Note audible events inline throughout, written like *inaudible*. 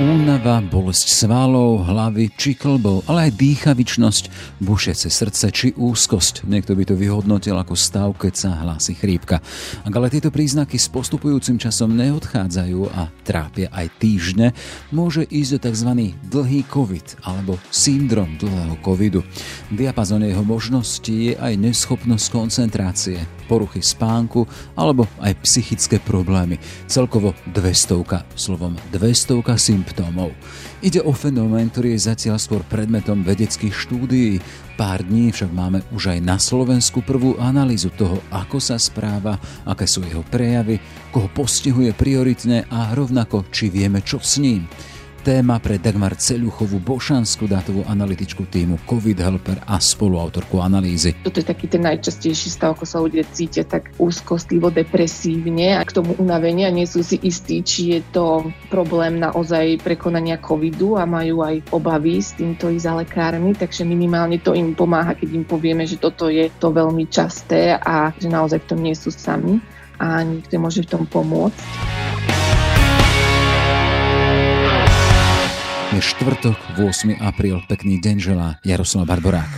Únava, bolesť svalov, hlavy či klbov, ale aj dýchavičnosť, bušiace srdce či úzkosť. Niekto by to vyhodnotil ako stav, keď sa hlási chrípka. Ak ale tieto príznaky s postupujúcim časom neodchádzajú a trápia aj týždne, môže ísť o tzv. dlhý COVID alebo syndrom dlhého covidu. V diapazóne jeho možností je aj neschopnosť koncentrácie, poruchy spánku alebo aj psychické problémy. Celkovo 200, slovom 200 symptómov symptómov. Ide o fenomén, ktorý je zatiaľ skôr predmetom vedeckých štúdií. Pár dní však máme už aj na Slovensku prvú analýzu toho, ako sa správa, aké sú jeho prejavy, koho postihuje prioritne a rovnako, či vieme, čo s ním. Téma pre Dagmar Ceľuchovú, bošanskú dátovú analytičku týmu COVID Helper a spoluautorku analýzy. Toto je taký ten najčastejší stav, ako sa ľudia cítia tak úzkostlivo, depresívne a k tomu unavenia nie sú si istí, či je to problém naozaj prekonania covidu a majú aj obavy s týmto ísť za lekármi, takže minimálne to im pomáha, keď im povieme, že toto je to veľmi časté a že naozaj v tom nie sú sami a nikto môže v tom pomôcť. Je štvrtok, 8. apríl. Pekný deň želá Jaroslav Barborák.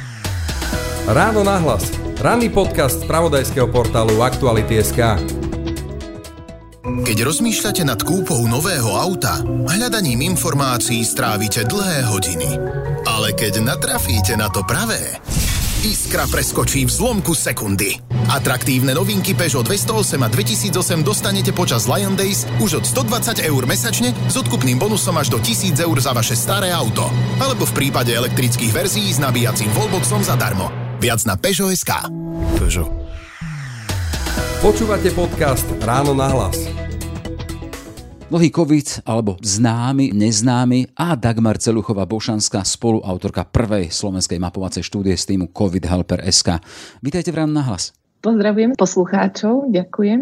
Ráno nahlas. Ranný podcast z pravodajského portálu Aktuality.sk Keď rozmýšľate nad kúpou nového auta, hľadaním informácií strávite dlhé hodiny. Ale keď natrafíte na to pravé, Iskra preskočí v zlomku sekundy. Atraktívne novinky Peugeot 208 a 2008 dostanete počas Lion Days už od 120 eur mesačne s odkupným bonusom až do 1000 eur za vaše staré auto. Alebo v prípade elektrických verzií s nabíjacím wallboxom zadarmo. Viac na Peugeot.sk Peugeot. Počúvate podcast Ráno na hlas. COVID alebo známy, neznámy a Dagmar Celuchová Bošanská, spoluautorka prvej slovenskej mapovacej štúdie z týmu COVID Helper SK. Vítajte v ráno nahlas. Pozdravujem poslucháčov, ďakujem.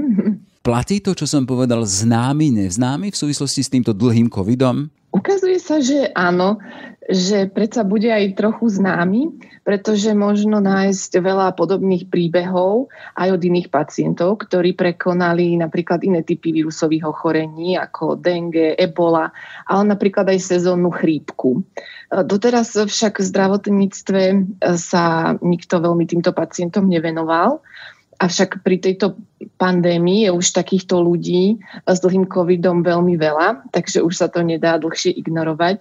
Platí to, čo som povedal, známy, neznámy v súvislosti s týmto dlhým covidom? Ukazuje sa, že áno, že predsa bude aj trochu známy, pretože možno nájsť veľa podobných príbehov aj od iných pacientov, ktorí prekonali napríklad iné typy vírusových ochorení ako dengue, ebola, ale napríklad aj sezónnu chrípku. Doteraz však v zdravotníctve sa nikto veľmi týmto pacientom nevenoval. Avšak pri tejto pandémii je už takýchto ľudí s dlhým covidom veľmi veľa, takže už sa to nedá dlhšie ignorovať.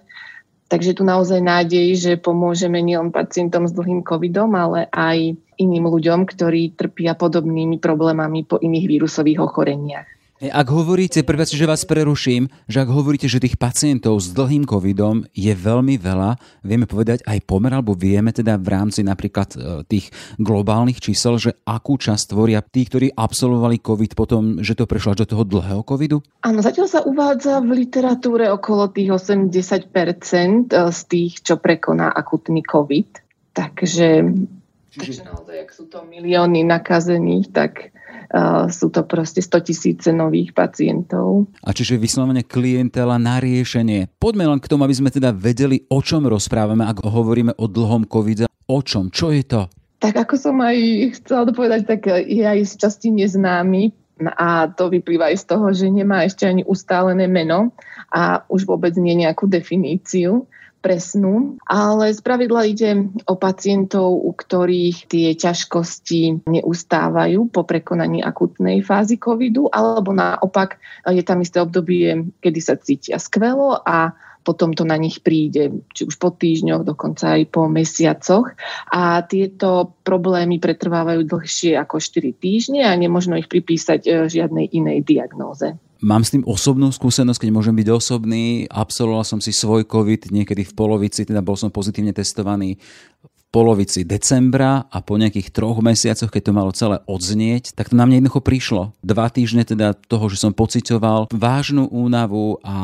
Takže tu naozaj nádej, že pomôžeme nielen pacientom s dlhým covidom, ale aj iným ľuďom, ktorí trpia podobnými problémami po iných vírusových ochoreniach. Ak hovoríte, prvá že vás preruším, že ak hovoríte, že tých pacientov s dlhým covidom je veľmi veľa, vieme povedať aj pomer, alebo vieme teda v rámci napríklad e, tých globálnych čísel, že akú časť tvoria tí, ktorí absolvovali covid potom, že to prešlo až do toho dlhého covidu? Áno, zatiaľ sa uvádza v literatúre okolo tých 80% e, z tých, čo prekoná akutný covid. Takže, Čiže... takže naozaj, ak sú to milióny nakazených, tak sú to proste 100 tisíce nových pacientov. A čiže vyslovene klientela na riešenie. Poďme len k tomu, aby sme teda vedeli, o čom rozprávame, ak hovoríme o dlhom covide. O čom? Čo je to? Tak ako som aj chcela dopovedať, tak je aj z časti neznámy a to vyplýva aj z toho, že nemá ešte ani ustálené meno a už vôbec nie nejakú definíciu presnú, ale z pravidla ide o pacientov, u ktorých tie ťažkosti neustávajú po prekonaní akutnej fázy covidu, alebo naopak je tam isté obdobie, kedy sa cítia skvelo a potom to na nich príde, či už po týždňoch, dokonca aj po mesiacoch. A tieto problémy pretrvávajú dlhšie ako 4 týždne a nemožno ich pripísať e, žiadnej inej diagnóze. Mám s tým osobnú skúsenosť, keď môžem byť osobný. Absolvoval som si svoj COVID niekedy v polovici, teda bol som pozitívne testovaný polovici decembra a po nejakých troch mesiacoch, keď to malo celé odznieť, tak to na mňa jednoducho prišlo. Dva týždne teda toho, že som pocitoval vážnu únavu a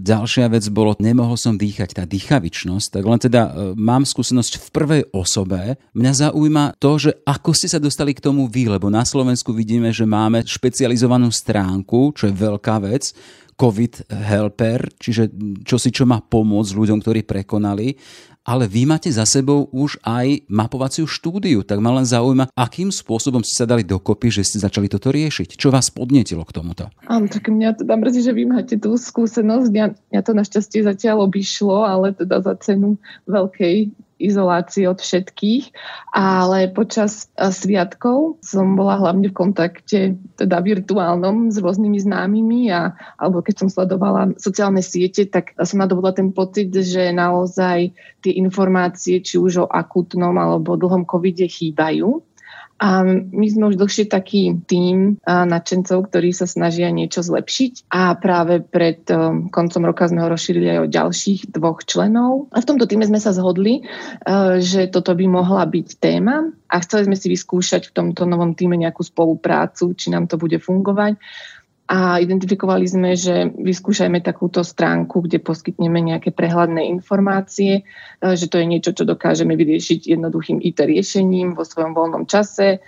ďalšia vec bolo, nemohol som dýchať, tá dýchavičnosť, tak len teda e, mám skúsenosť v prvej osobe. Mňa zaujíma to, že ako ste sa dostali k tomu vy, lebo na Slovensku vidíme, že máme špecializovanú stránku, čo je veľká vec, COVID helper, čiže čo si čo má pomôcť ľuďom, ktorí prekonali ale vy máte za sebou už aj mapovaciu štúdiu, tak ma len zaujíma, akým spôsobom ste sa dali dokopy, že ste začali toto riešiť. Čo vás podnetilo k tomuto? Áno, tak mňa teda mrzí, že vy máte tú skúsenosť. Mňa, mňa to našťastie zatiaľ obišlo, ale teda za cenu veľkej izolácii od všetkých, ale počas e, sviatkov som bola hlavne v kontakte teda virtuálnom s rôznymi známymi a, alebo keď som sledovala sociálne siete, tak som nadobudla ten pocit, že naozaj tie informácie, či už o akutnom alebo dlhom covide chýbajú a my sme už dlhšie taký tým nadšencov, ktorí sa snažia niečo zlepšiť. A práve pred koncom roka sme ho rozšírili aj o ďalších dvoch členov. A v tomto týme sme sa zhodli, že toto by mohla byť téma. A chceli sme si vyskúšať v tomto novom týme nejakú spoluprácu, či nám to bude fungovať a identifikovali sme, že vyskúšajme takúto stránku, kde poskytneme nejaké prehľadné informácie, e, že to je niečo, čo dokážeme vyriešiť jednoduchým IT riešením vo svojom voľnom čase, e,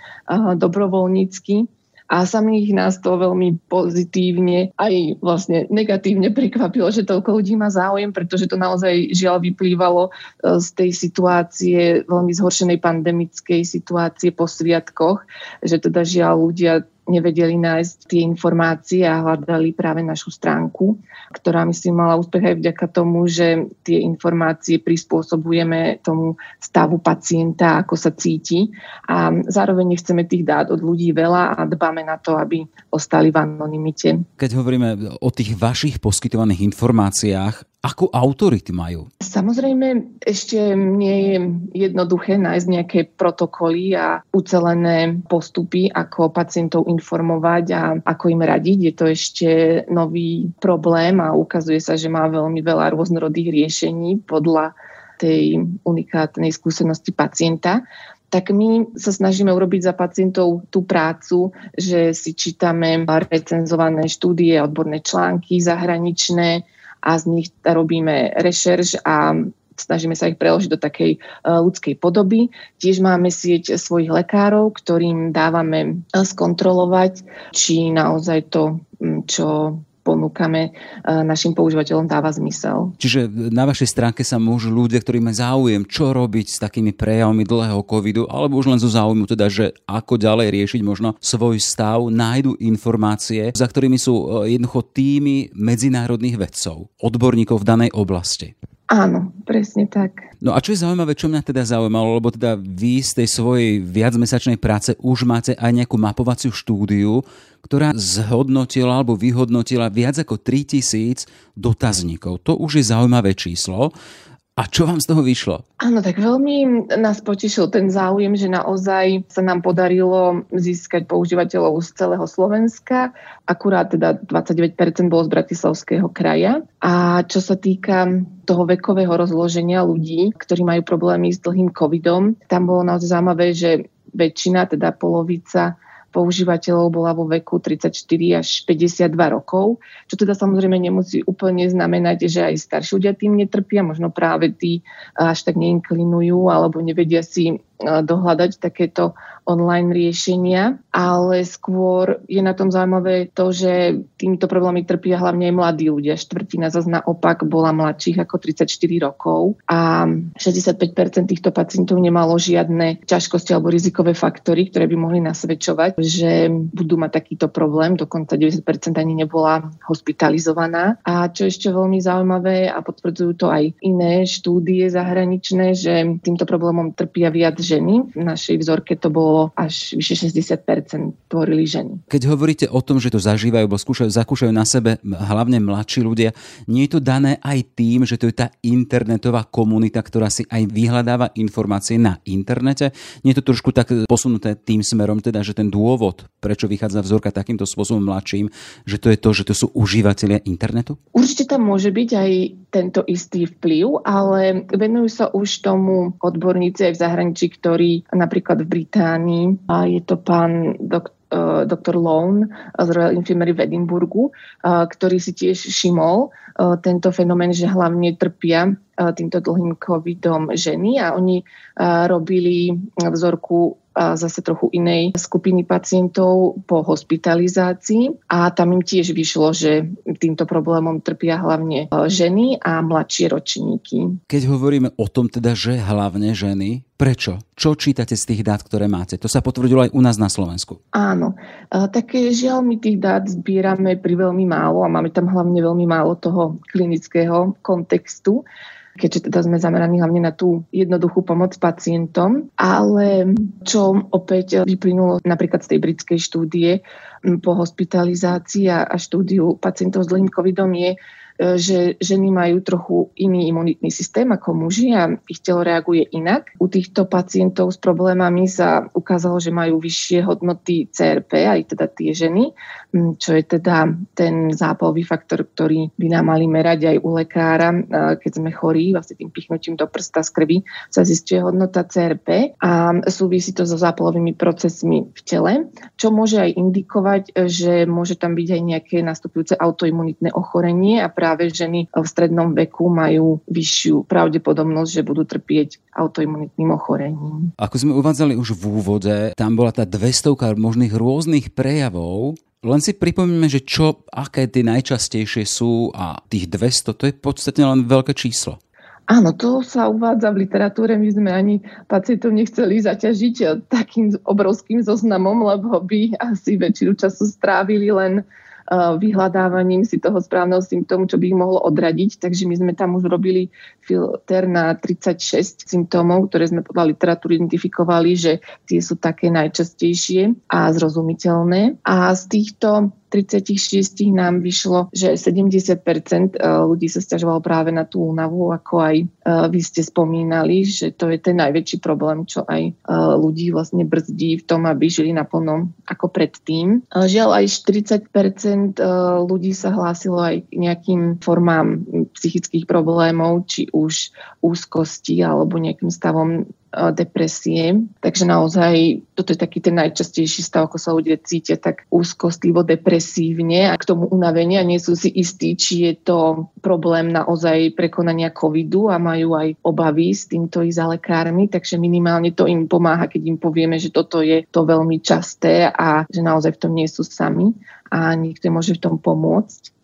dobrovoľnícky. A samých nás to veľmi pozitívne aj vlastne negatívne prekvapilo, že toľko ľudí má záujem, pretože to naozaj žiaľ vyplývalo e, z tej situácie, veľmi zhoršenej pandemickej situácie po sviatkoch, že teda žiaľ ľudia nevedeli nájsť tie informácie a hľadali práve našu stránku, ktorá myslím mala úspech aj vďaka tomu, že tie informácie prispôsobujeme tomu stavu pacienta, ako sa cíti a zároveň nechceme tých dát od ľudí veľa a dbáme na to, aby ostali v anonimite. Keď hovoríme o tých vašich poskytovaných informáciách, ako autority majú? Samozrejme, ešte nie je jednoduché nájsť nejaké protokoly a ucelené postupy, ako pacientov informovať a ako im radiť. Je to ešte nový problém a ukazuje sa, že má veľmi veľa rôznorodých riešení podľa tej unikátnej skúsenosti pacienta tak my sa snažíme urobiť za pacientov tú prácu, že si čítame recenzované štúdie, odborné články zahraničné, a z nich robíme rešerš a snažíme sa ich preložiť do takej e, ľudskej podoby. Tiež máme sieť svojich lekárov, ktorým dávame e, skontrolovať, či naozaj to, čo ponúkame e, našim používateľom dáva zmysel. Čiže na vašej stránke sa môžu ľudia, ktorí majú záujem, čo robiť s takými prejavmi dlhého covidu, alebo už len zo záujmu teda, že ako ďalej riešiť možno svoj stav, nájdu informácie, za ktorými sú e, jednoducho týmy medzinárodných vedcov, odborníkov v danej oblasti. Áno, presne tak. No a čo je zaujímavé, čo mňa teda zaujímalo, lebo teda vy z tej svojej viacmesačnej práce už máte aj nejakú mapovaciu štúdiu, ktorá zhodnotila alebo vyhodnotila viac ako 3000 dotazníkov. To už je zaujímavé číslo. A čo vám z toho vyšlo? Áno, tak veľmi nás potešil ten záujem, že naozaj sa nám podarilo získať používateľov z celého Slovenska. Akurát teda 29% bolo z Bratislavského kraja. A čo sa týka toho vekového rozloženia ľudí, ktorí majú problémy s dlhým covidom, tam bolo naozaj zaujímavé, že väčšina, teda polovica používateľov bola vo veku 34 až 52 rokov, čo teda samozrejme nemusí úplne znamenať, že aj starší ľudia tým netrpia, možno práve tí až tak neinklinujú alebo nevedia si dohľadať takéto online riešenia, ale skôr je na tom zaujímavé to, že týmito problémy trpia hlavne aj mladí ľudia. Štvrtina zase naopak bola mladších ako 34 rokov a 65% týchto pacientov nemalo žiadne ťažkosti alebo rizikové faktory, ktoré by mohli nasvedčovať, že budú mať takýto problém. Dokonca 90% ani nebola hospitalizovaná. A čo ešte veľmi zaujímavé a potvrdzujú to aj iné štúdie zahraničné, že týmto problémom trpia viac ženy. V našej vzorke to bolo až vyše 60% tvorili ženy. Keď hovoríte o tom, že to zažívajú, alebo skúšajú, zakúšajú na sebe hlavne mladší ľudia, nie je to dané aj tým, že to je tá internetová komunita, ktorá si aj vyhľadáva informácie na internete? Nie je to trošku tak posunuté tým smerom, teda, že ten dôvod, prečo vychádza vzorka takýmto spôsobom mladším, že to je to, že to sú užívateľia internetu? Určite tam môže byť aj tento istý vplyv, ale venujú sa už tomu odborníci aj v zahraničí, ktorý napríklad v Británii, a je to pán doktor uh, dr. Lone z Royal Infirmary v Edinburgu, uh, ktorý si tiež všimol uh, tento fenomén, že hlavne trpia týmto dlhým covidom ženy a oni robili vzorku zase trochu inej skupiny pacientov po hospitalizácii a tam im tiež vyšlo, že týmto problémom trpia hlavne ženy a mladšie ročníky. Keď hovoríme o tom teda, že hlavne ženy, Prečo? Čo čítate z tých dát, ktoré máte? To sa potvrdilo aj u nás na Slovensku. Áno, tak žiaľ my tých dát zbierame pri veľmi málo a máme tam hlavne veľmi málo toho klinického kontextu keďže teda sme zameraní hlavne na tú jednoduchú pomoc pacientom. Ale čo opäť vyplynulo napríklad z tej britskej štúdie po hospitalizácii a štúdiu pacientov s dlhým covidom je, že ženy majú trochu iný imunitný systém ako muži a ich telo reaguje inak. U týchto pacientov s problémami sa ukázalo, že majú vyššie hodnoty CRP, aj teda tie ženy, čo je teda ten zápalový faktor, ktorý by nám mali merať aj u lekára, e, keď sme chorí, vlastne tým pichnutím do prsta z krvi sa zistuje hodnota CRP a súvisí to so zápalovými procesmi v tele, čo môže aj indikovať, že môže tam byť aj nejaké nastupujúce autoimunitné ochorenie a práve práve ženy v strednom veku majú vyššiu pravdepodobnosť, že budú trpieť autoimunitným ochorením. Ako sme uvádzali už v úvode, tam bola tá 200 možných rôznych prejavov, len si pripomíme, že čo, aké tie najčastejšie sú a tých 200, to je v podstate len veľké číslo. Áno, to sa uvádza v literatúre. My sme ani pacientov nechceli zaťažiť takým obrovským zoznamom, lebo by asi väčšinu času strávili len vyhľadávaním si toho správneho symptómu, čo by ich mohlo odradiť. Takže my sme tam už robili filter na 36 symptómov, ktoré sme podľa literatúry identifikovali, že tie sú také najčastejšie a zrozumiteľné. A z týchto 36 nám vyšlo, že 70% e, ľudí sa stiažovalo práve na tú únavu, ako aj e, vy ste spomínali, že to je ten najväčší problém, čo aj e, ľudí vlastne brzdí v tom, aby žili naplno ako predtým. Žiaľ aj 40% ľudí sa hlásilo aj k nejakým formám psychických problémov, či už úzkosti alebo nejakým stavom depresie. Takže naozaj toto je taký ten najčastejší stav, ako sa ľudia cítia tak úzkostlivo, depresívne a k tomu unavenia nie sú si istí, či je to problém naozaj prekonania covidu a majú aj obavy s týmto ísť za lekármi, takže minimálne to im pomáha, keď im povieme, že toto je to veľmi časté a že naozaj v tom nie sú sami a niekto môže v tom pomôcť.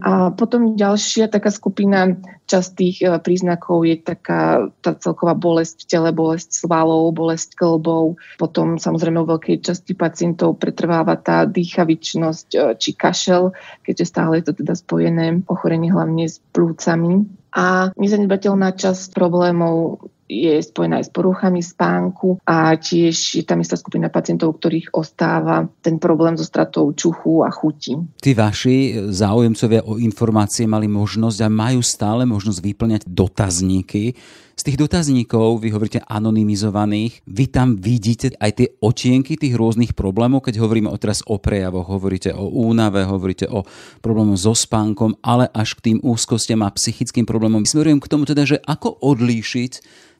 A potom ďalšia taká skupina častých e, príznakov je taká tá celková bolesť v tele, bolesť svalov, bolesť klbov. Potom samozrejme u veľkej časti pacientov pretrváva tá dýchavičnosť e, či kašel, keďže stále je to teda spojené ochorenie hlavne s plúcami. A nezanedbateľná časť problémov je spojená aj s poruchami spánku a tiež je tam istá skupina pacientov, ktorých ostáva ten problém so stratou čuchu a chuti. Tí vaši záujemcovia o informácie mali možnosť a majú stále možnosť vyplňať dotazníky. Z tých dotazníkov, vy hovoríte anonymizovaných, vy tam vidíte aj tie otienky tých rôznych problémov, keď hovoríme o teraz o prejavoch, hovoríte o únave, hovoríte o problémoch so spánkom, ale až k tým úzkostiam a psychickým problémom. Smerujem k tomu teda, že ako odlíšiť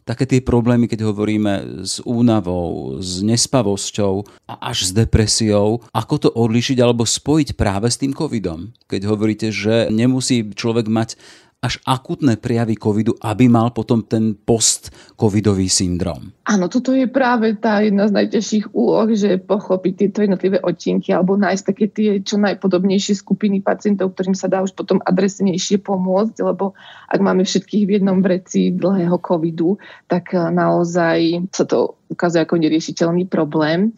také tie problémy, keď hovoríme s únavou, s nespavosťou a až s depresiou, ako to odlišiť alebo spojiť práve s tým covidom? Keď hovoríte, že nemusí človek mať až akutné prejavy covidu, aby mal potom ten post-covidový syndrom. Áno, toto je práve tá jedna z najťažších úloh, že pochopiť tieto jednotlivé odtienky alebo nájsť také tie čo najpodobnejšie skupiny pacientov, ktorým sa dá už potom adresnejšie pomôcť, lebo ak máme všetkých v jednom vreci dlhého covidu, tak eh, naozaj sa to ukazuje ako neriešiteľný problém.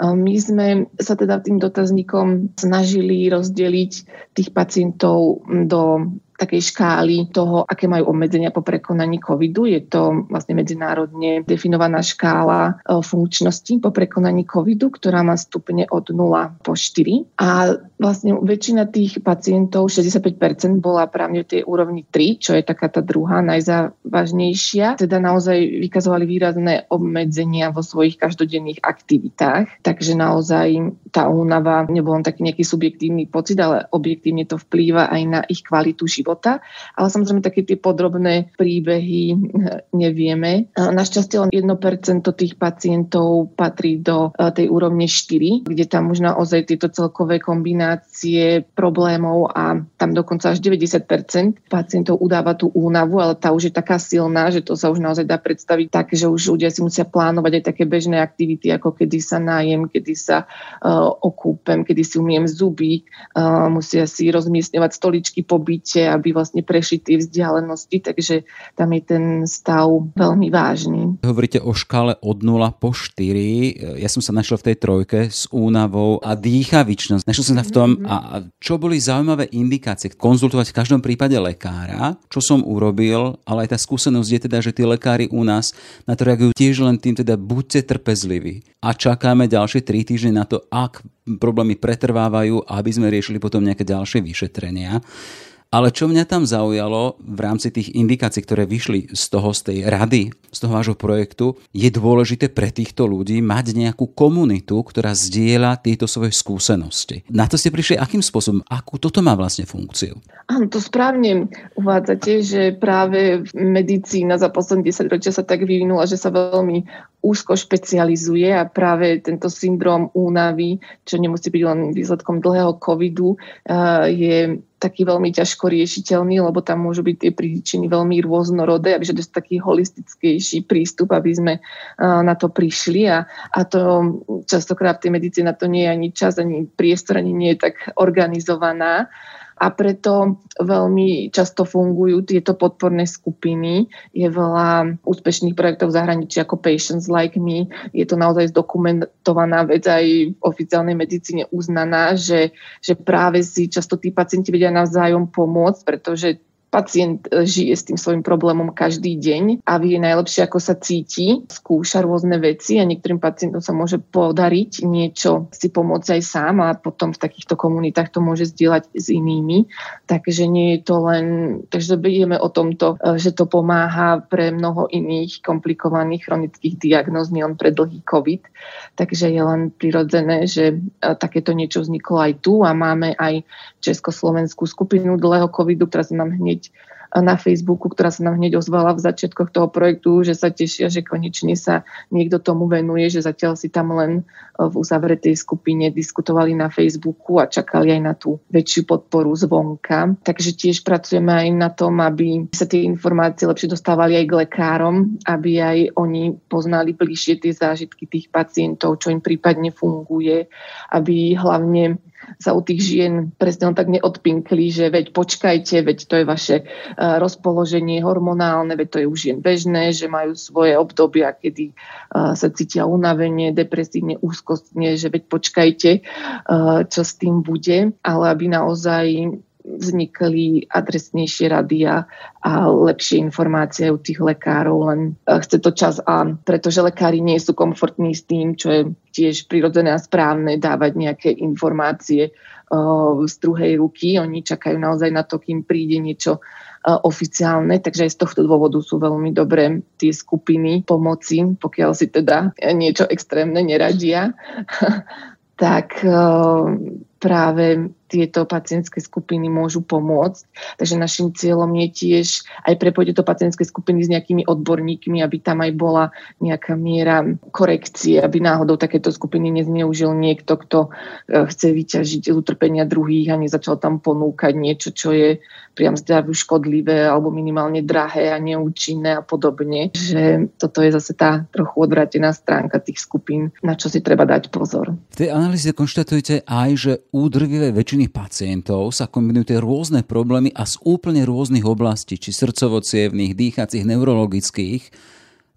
Eh, my sme sa teda tým dotazníkom snažili rozdeliť tých pacientov do takej škály toho, aké majú obmedzenia po prekonaní covidu. Je to vlastne medzinárodne definovaná škála e, funkčnosti po prekonaní covidu, ktorá má stupne od 0 po 4. A vlastne väčšina tých pacientov, 65% bola práve v tej úrovni 3, čo je taká tá druhá najzávažnejšia. Teda naozaj vykazovali výrazné obmedzenia vo svojich každodenných aktivitách. Takže naozaj tá únava nebol len taký nejaký subjektívny pocit, ale objektívne to vplýva aj na ich kvalitu života života, ale samozrejme také tie podrobné príbehy hm, nevieme. Našťastie len 1% tých pacientov patrí do tej úrovne 4, kde tam už naozaj tieto celkové kombinácie problémov a tam dokonca až 90% pacientov udáva tú únavu, ale tá už je taká silná, že to sa už naozaj dá predstaviť tak, že už ľudia si musia plánovať aj také bežné aktivity, ako kedy sa nájem, kedy sa uh, okúpem, kedy si umiem zuby, uh, musia si rozmiestňovať stoličky po byte, aby vlastne prešli tie vzdialenosti, takže tam je ten stav veľmi vážny. Hovoríte o škále od 0 po 4. Ja som sa našiel v tej trojke s únavou a dýchavičnosť. Našiel som sa v tom, mm-hmm. a čo boli zaujímavé indikácie. Konzultovať v každom prípade lekára, čo som urobil, ale aj tá skúsenosť je teda, že tí lekári u nás na to reagujú tiež len tým, teda buďte trpezliví a čakáme ďalšie 3 týždne na to, ak problémy pretrvávajú, aby sme riešili potom nejaké ďalšie vyšetrenia. Ale čo mňa tam zaujalo v rámci tých indikácií, ktoré vyšli z toho, z tej rady, z toho vášho projektu, je dôležité pre týchto ľudí mať nejakú komunitu, ktorá zdieľa tieto svoje skúsenosti. Na to ste prišli akým spôsobom? Akú toto má vlastne funkciu? Áno, to správne uvádzate, že práve medicína za posledných 10 ročia sa tak vyvinula, že sa veľmi úzko špecializuje a práve tento syndrom únavy, čo nemusí byť len výsledkom dlhého covidu, je taký veľmi ťažko riešiteľný, lebo tam môžu byť tie príčiny veľmi rôznorodé, aby že to je taký holistickejší prístup, aby sme na to prišli. A, a to častokrát v tej medicíne na to nie je ani čas, ani priestor, ani nie je tak organizovaná a preto veľmi často fungujú tieto podporné skupiny. Je veľa úspešných projektov v zahraničí ako Patients Like Me. Je to naozaj zdokumentovaná vec aj v oficiálnej medicíne uznaná, že, že práve si často tí pacienti vedia navzájom pomôcť, pretože Pacient e, žije s tým svojim problémom každý deň a vie najlepšie, ako sa cíti, skúša rôzne veci a niektorým pacientom sa môže podariť niečo si pomôcť aj sám a potom v takýchto komunitách to môže zdieľať s inými. Takže nie je to len, takže vidíme o tomto, e, že to pomáha pre mnoho iných komplikovaných chronických diagnóz, nielen pre dlhý COVID. Takže je len prirodzené, že e, takéto niečo vzniklo aj tu a máme aj Československú skupinu dlhého covidu, ktorá sa nám hneď age. Na Facebooku, ktorá sa nám hneď ozvala v začiatkoch toho projektu, že sa tešia, že konečne sa niekto tomu venuje, že zatiaľ si tam len e, v uzavretej skupine diskutovali na Facebooku a čakali aj na tú väčšiu podporu zvonka. Takže tiež pracujeme aj na tom, aby sa tie informácie lepšie dostávali aj k lekárom, aby aj oni poznali bližšie tie zážitky tých pacientov, čo im prípadne funguje, aby hlavne sa u tých žien presne tak neodpinkli, že veď počkajte, veď to je vaše e, rozpoloženie hormonálne, veď to je už jen bežné, že majú svoje obdobia, kedy e, sa cítia unavenie, depresívne, úzkostne, že veď počkajte, e, čo s tým bude, ale aby naozaj vznikli adresnejšie rady a, lepšie informácie u tých lekárov, len e, chce to čas a pretože lekári nie sú komfortní s tým, čo je tiež prirodzené a správne dávať nejaké informácie z druhej ruky. Oni čakajú naozaj na to, kým príde niečo oficiálne, takže aj z tohto dôvodu sú veľmi dobré tie skupiny pomoci, pokiaľ si teda niečo extrémne neradia. *laughs* tak uh, práve tieto pacientské skupiny môžu pomôcť. Takže našim cieľom je tiež aj prepojiť tieto pacientské skupiny s nejakými odborníkmi, aby tam aj bola nejaká miera korekcie, aby náhodou takéto skupiny nezneužil niekto, kto e, chce vyťažiť z utrpenia druhých a nezačal tam ponúkať niečo, čo je priam zdraviu škodlivé alebo minimálne drahé a neúčinné a podobne. Že toto je zase tá trochu odvrátená stránka tých skupín, na čo si treba dať pozor. V tej analýze konštatujete aj, že u drvivé väčšiny iných pacientov sa kombinujú tie rôzne problémy a z úplne rôznych oblastí, či srdcovocievných, dýchacích, neurologických.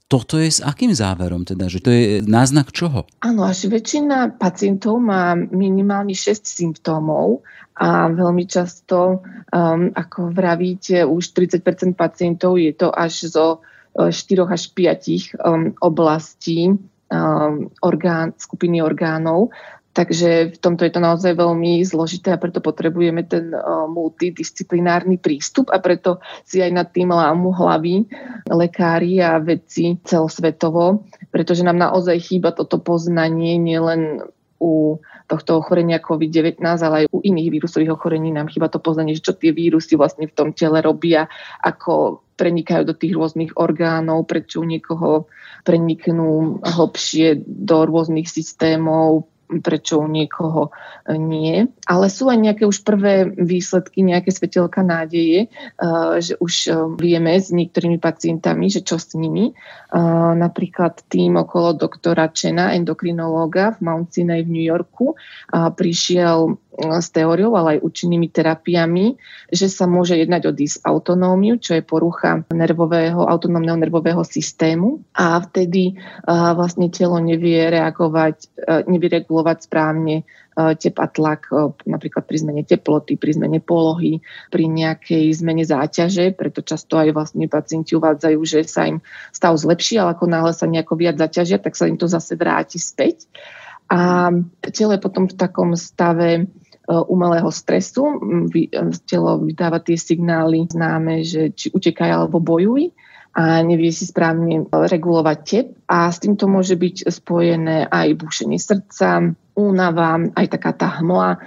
Toto je s akým záverom teda? Že to je náznak čoho? Áno, až väčšina pacientov má minimálne 6 symptómov a veľmi často, um, ako vravíte, už 30% pacientov je to až zo 4 uh, až 5 um, oblastí um, orgán, skupiny orgánov. Takže v tomto je to naozaj veľmi zložité a preto potrebujeme ten multidisciplinárny prístup a preto si aj nad tým lámu hlavy lekári a vedci celosvetovo, pretože nám naozaj chýba toto poznanie nielen u tohto ochorenia COVID-19, ale aj u iných vírusových ochorení. Nám chyba to poznanie, čo tie vírusy vlastne v tom tele robia, ako prenikajú do tých rôznych orgánov, prečo u niekoho preniknú hlbšie do rôznych systémov, prečo u niekoho e, nie. Ale sú aj nejaké už prvé výsledky, nejaké svetelka nádeje, e, že už e, vieme s niektorými pacientami, že čo s nimi. Napríklad tým okolo doktora Čena, endokrinológa v Mount Sinai v New Yorku, prišiel s teóriou, ale aj účinnými terapiami, že sa môže jednať o dysautonómiu, čo je porucha nervového, autonómneho nervového systému a vtedy vlastne telo nevie reagovať, nevie regulovať správne tep a tlak, napríklad pri zmene teploty, pri zmene polohy, pri nejakej zmene záťaže, preto často aj vlastne pacienti uvádzajú, že sa im stav zlepší, ale ako náhle sa nejako viac zaťažia, tak sa im to zase vráti späť. A telo je potom v takom stave Eh, umelého stresu. Eh, telo vydáva tie signály známe, že či utekaj alebo bojuj a nevie si správne regulovať tep a s týmto môže byť spojené aj bušenie srdca, únava, aj taká tá hmla, e,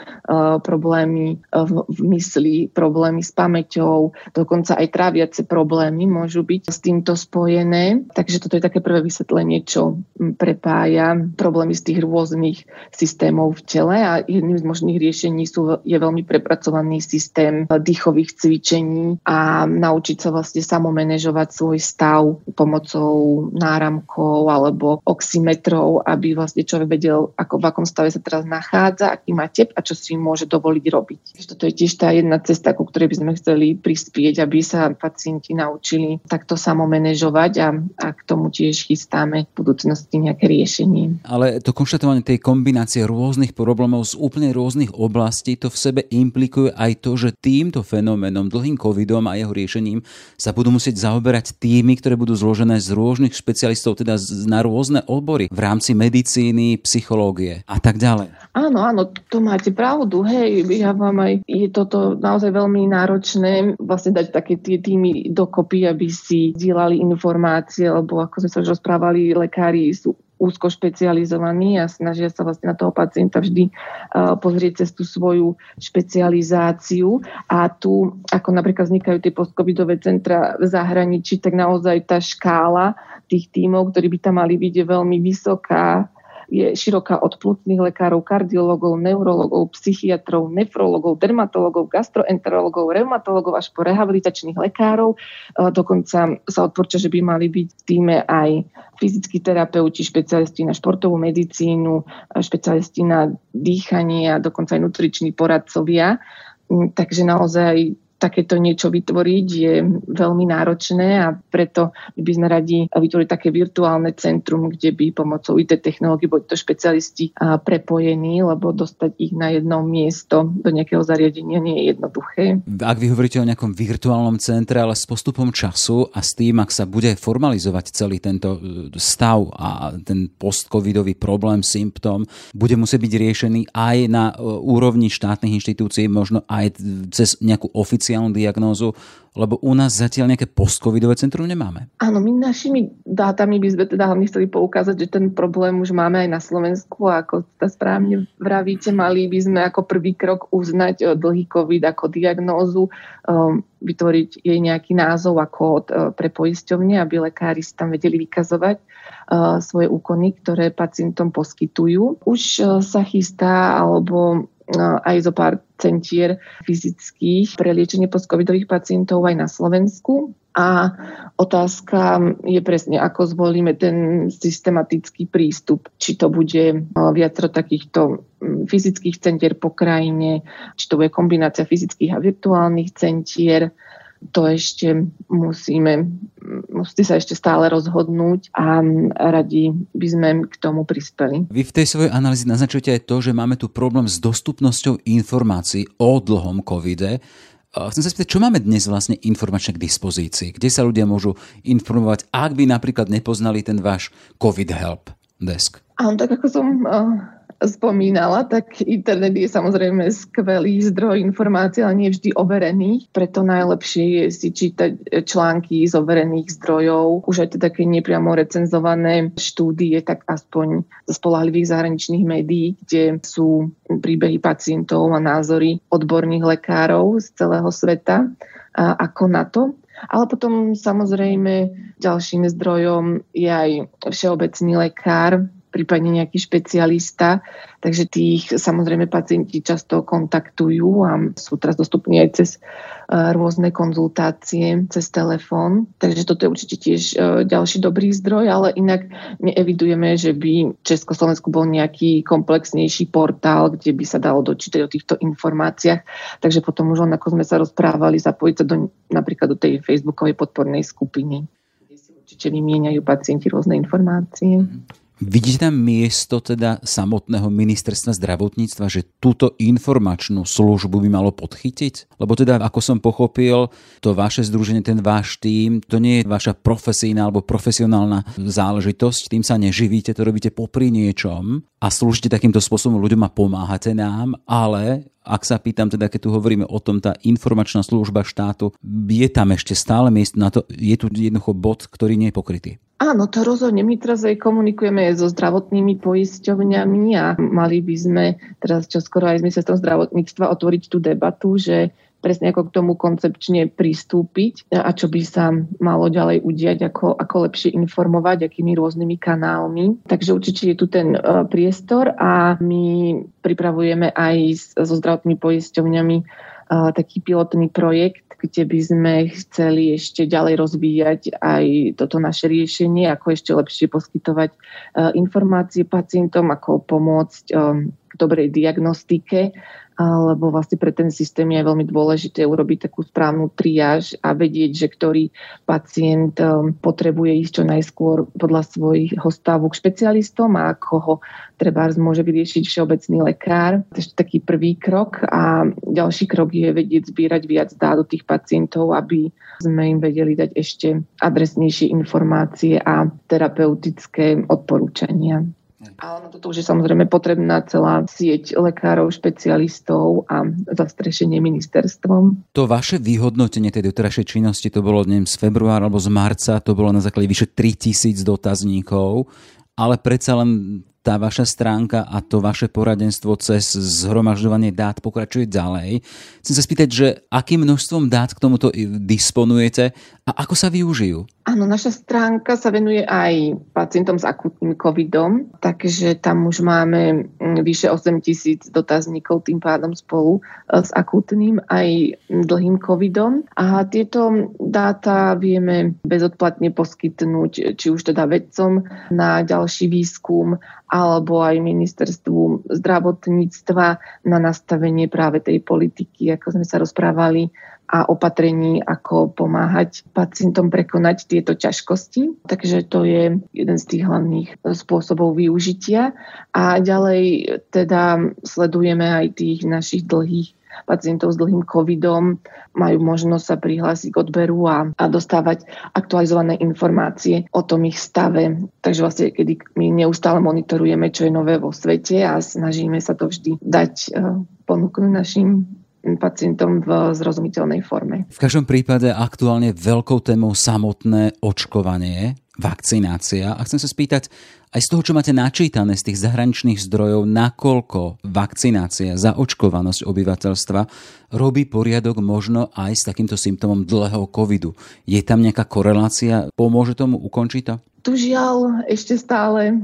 problémy v, v mysli, problémy s pamäťou, dokonca aj tráviace problémy môžu byť s týmto spojené. Takže toto je také prvé vysvetlenie, čo prepája problémy z tých rôznych systémov v tele a jedným z možných riešení sú, je veľmi prepracovaný systém dýchových cvičení a naučiť sa vlastne samomanežovať svoj stav pomocou náramkov alebo oximetrov, aby vlastne človek vedel, ako v akom stave sa teraz nachádza, aký má tep a čo si môže dovoliť robiť. Toto je tiež tá jedna cesta, ku ktorej by sme chceli prispieť, aby sa pacienti naučili takto samomanežovať a, a k tomu tiež chystáme v budúcnosti nejaké riešenie. Ale to konštatovanie tej kombinácie rôznych problémov z úplne rôznych oblastí, to v sebe implikuje aj to, že týmto fenoménom, dlhým covidom a jeho riešením sa budú musieť zaoberať týmy, ktoré budú zložené z rôznych špecialistov, teda na rôzne odbory v rámci medicíny, psychológie a tak ďalej. Áno, áno, to máte pravdu. Hej, ja vám aj, je toto naozaj veľmi náročné vlastne dať také tie týmy dokopy, aby si dielali informácie, lebo ako sme sa už rozprávali, lekári sú úzko špecializovaní a snažia sa vlastne na toho pacienta vždy uh, pozrieť cez tú svoju špecializáciu. A tu, ako napríklad vznikajú tie postcovidové centra v zahraničí, tak naozaj tá škála tých tímov, ktorí by tam mali byť, je veľmi vysoká je široká od plúcnych lekárov, kardiologov, neurologov, psychiatrov, nefrologov, dermatologov, gastroenterologov, reumatologov až po rehabilitačných lekárov. E, dokonca sa odporča, že by mali byť v týme aj fyzickí terapeuti, špecialisti na športovú medicínu, špecialisti na dýchanie a dokonca aj nutriční poradcovia. Mm, takže naozaj takéto niečo vytvoriť je veľmi náročné a preto by sme radi vytvorili také virtuálne centrum, kde by pomocou IT technológií boli to špecialisti prepojení, lebo dostať ich na jedno miesto do nejakého zariadenia nie je jednoduché. Ak vy hovoríte o nejakom virtuálnom centre, ale s postupom času a s tým, ak sa bude formalizovať celý tento e, stav a ten post-covidový problém, symptóm, bude musieť byť riešený aj na e, úrovni štátnych inštitúcií, možno aj cez nejakú oficiálnu oficiálnu diagnózu, lebo u nás zatiaľ nejaké postcovidové centrum nemáme. Áno, my našimi dátami by sme teda hlavne chceli poukázať, že ten problém už máme aj na Slovensku a ako ta správne vravíte, mali by sme ako prvý krok uznať eh, dlhý COVID ako diagnózu, um, vytvoriť jej nejaký názov a kód uh, pre poisťovne, aby lekári si tam vedeli vykazovať uh, svoje úkony, ktoré pacientom poskytujú. Už sa chystá alebo aj zo pár centier fyzických pre liečenie postcovidových pacientov aj na Slovensku. A otázka je presne, ako zvolíme ten systematický prístup. Či to bude viacero takýchto fyzických centier po krajine, či to bude kombinácia fyzických a virtuálnych centier, to ešte musíme, musí sa ešte stále rozhodnúť a radi by sme k tomu prispeli. Vy v tej svojej analýze naznačujete aj to, že máme tu problém s dostupnosťou informácií o dlhom covide. Chcem sa spýtať, čo máme dnes vlastne informačne k dispozícii? Kde sa ľudia môžu informovať, ak by napríklad nepoznali ten váš COVID Help desk? Áno, tak ako som spomínala, tak internet je samozrejme skvelý zdroj informácií, ale nie vždy overených. Preto najlepšie je si čítať články z overených zdrojov. Už aj také nepriamo recenzované štúdie, tak aspoň z spolahlivých zahraničných médií, kde sú príbehy pacientov a názory odborných lekárov z celého sveta ako na to. Ale potom samozrejme ďalším zdrojom je aj všeobecný lekár, prípadne nejaký špecialista. Takže tých samozrejme pacienti často kontaktujú a sú teraz dostupní aj cez e, rôzne konzultácie, cez telefón. Takže toto je určite tiež e, ďalší dobrý zdroj, ale inak neevidujeme, že by Československu bol nejaký komplexnejší portál, kde by sa dalo dočítať o týchto informáciách. Takže potom už len ako sme sa rozprávali, zapojiť sa do, napríklad do tej facebookovej podpornej skupiny, kde si určite vymieňajú pacienti rôzne informácie. Mm-hmm. Vidíte tam miesto teda samotného ministerstva zdravotníctva, že túto informačnú službu by malo podchytiť? Lebo teda, ako som pochopil, to vaše združenie, ten váš tým, to nie je vaša profesijná alebo profesionálna záležitosť, tým sa neživíte, to robíte popri niečom a slúžite takýmto spôsobom ľuďom a pomáhate nám, ale ak sa pýtam, teda keď tu hovoríme o tom, tá informačná služba štátu, je tam ešte stále miesto na to, je tu jednoducho bod, ktorý nie je pokrytý. Áno, to rozhodne. My teraz aj komunikujeme so zdravotnými poisťovňami a mali by sme teraz čo skoro aj s ministerstvom zdravotníctva otvoriť tú debatu, že presne ako k tomu koncepčne pristúpiť a čo by sa malo ďalej udiať, ako, ako lepšie informovať, akými rôznymi kanálmi. Takže určite je tu ten uh, priestor a my pripravujeme aj so zdravotnými poisťovňami uh, taký pilotný projekt, kde by sme chceli ešte ďalej rozvíjať aj toto naše riešenie, ako ešte lepšie poskytovať e, informácie pacientom, ako pomôcť e, k dobrej diagnostike lebo vlastne pre ten systém je veľmi dôležité urobiť takú správnu triáž a vedieť, že ktorý pacient um, potrebuje ísť čo najskôr podľa svojho stavu k špecialistom a ako ho treba môže vyriešiť všeobecný lekár. To je taký prvý krok a ďalší krok je vedieť zbierať viac dát do tých pacientov, aby sme im vedeli dať ešte adresnejšie informácie a terapeutické odporúčania. Ale toto už je samozrejme potrebná celá sieť lekárov, špecialistov a zastrešenie ministerstvom. To vaše vyhodnotenie tej doterajšej činnosti, to bolo neviem, z februára alebo z marca, to bolo na základe vyše 3000 dotazníkov, ale predsa len tá vaša stránka a to vaše poradenstvo cez zhromažďovanie dát pokračuje ďalej. Chcem sa spýtať, že akým množstvom dát k tomuto disponujete a ako sa využijú? Áno, naša stránka sa venuje aj pacientom s akutným covidom, takže tam už máme mm, vyše 8 tisíc dotazníkov tým pádom spolu e, s akutným aj dlhým covidom. A tieto dáta vieme bezodplatne poskytnúť či už teda vedcom na ďalší výskum alebo aj ministerstvu zdravotníctva na nastavenie práve tej politiky, ako sme sa rozprávali a opatrení, ako pomáhať pacientom prekonať tieto ťažkosti. Takže to je jeden z tých hlavných spôsobov využitia. A ďalej teda sledujeme aj tých našich dlhých pacientov s dlhým covidom majú možnosť sa prihlásiť k odberu a, a dostávať aktualizované informácie o tom ich stave. Takže vlastne, kedy my neustále monitorujeme, čo je nové vo svete a snažíme sa to vždy dať uh, ponúknuť našim pacientom v zrozumiteľnej forme. V každom prípade aktuálne veľkou témou samotné očkovanie, vakcinácia. A chcem sa spýtať, aj z toho, čo máte načítané z tých zahraničných zdrojov, nakoľko vakcinácia, zaočkovanosť obyvateľstva robí poriadok možno aj s takýmto symptómom dlhého covidu. Je tam nejaká korelácia? Pomôže tomu ukončiť to? Tu žiaľ ešte stále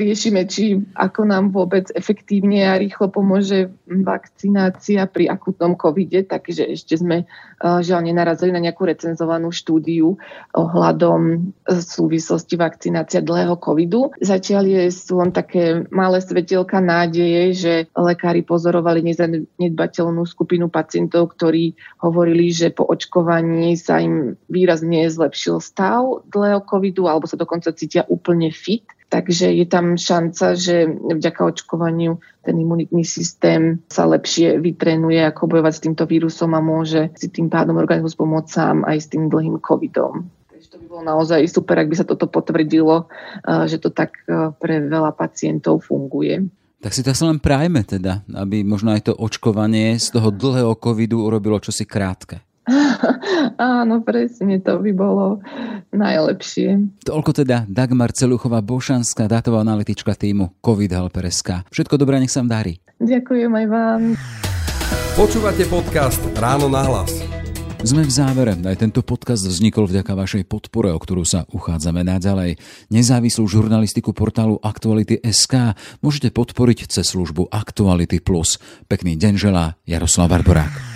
riešime, či ako nám vôbec efektívne a rýchlo pomôže vakcinácia pri akutnom covide, takže ešte sme eh, žiaľ nenarazili na nejakú recenzovanú štúdiu ohľadom súvislosti vakcinácia dlhého covidu. Zatiaľ je, sú len také malé svetielka nádeje, že lekári pozorovali nezanedbateľnú skupinu pacientov, ktorí hovorili, že po očkovaní sa im výrazne zlepšil stav dlhého covidu alebo sa dokonca dokonca cítia úplne fit. Takže je tam šanca, že vďaka očkovaniu ten imunitný systém sa lepšie vytrenuje, ako bojovať s týmto vírusom a môže si tým pádom organizmus pomôcť sám aj s tým dlhým covidom. Takže to by bolo naozaj super, ak by sa toto potvrdilo, eh, že to tak eh, pre veľa pacientov funguje. Tak si to asi len prajme teda, aby možno aj to očkovanie z toho dlhého covidu urobilo čosi krátke. *laughs* Áno, presne, to by bolo najlepšie. Toľko teda Dagmar Celuchová Bošanská, dátová analytička týmu COVID Helper.sk. Všetko dobré, nech sa vám darí. Ďakujem aj vám. Počúvate podcast Ráno na hlas. Sme v závere. Aj tento podcast vznikol vďaka vašej podpore, o ktorú sa uchádzame naďalej. Nezávislú žurnalistiku portálu Aktuality SK môžete podporiť cez službu Aktuality Plus. Pekný deň želá Jaroslav Barborák.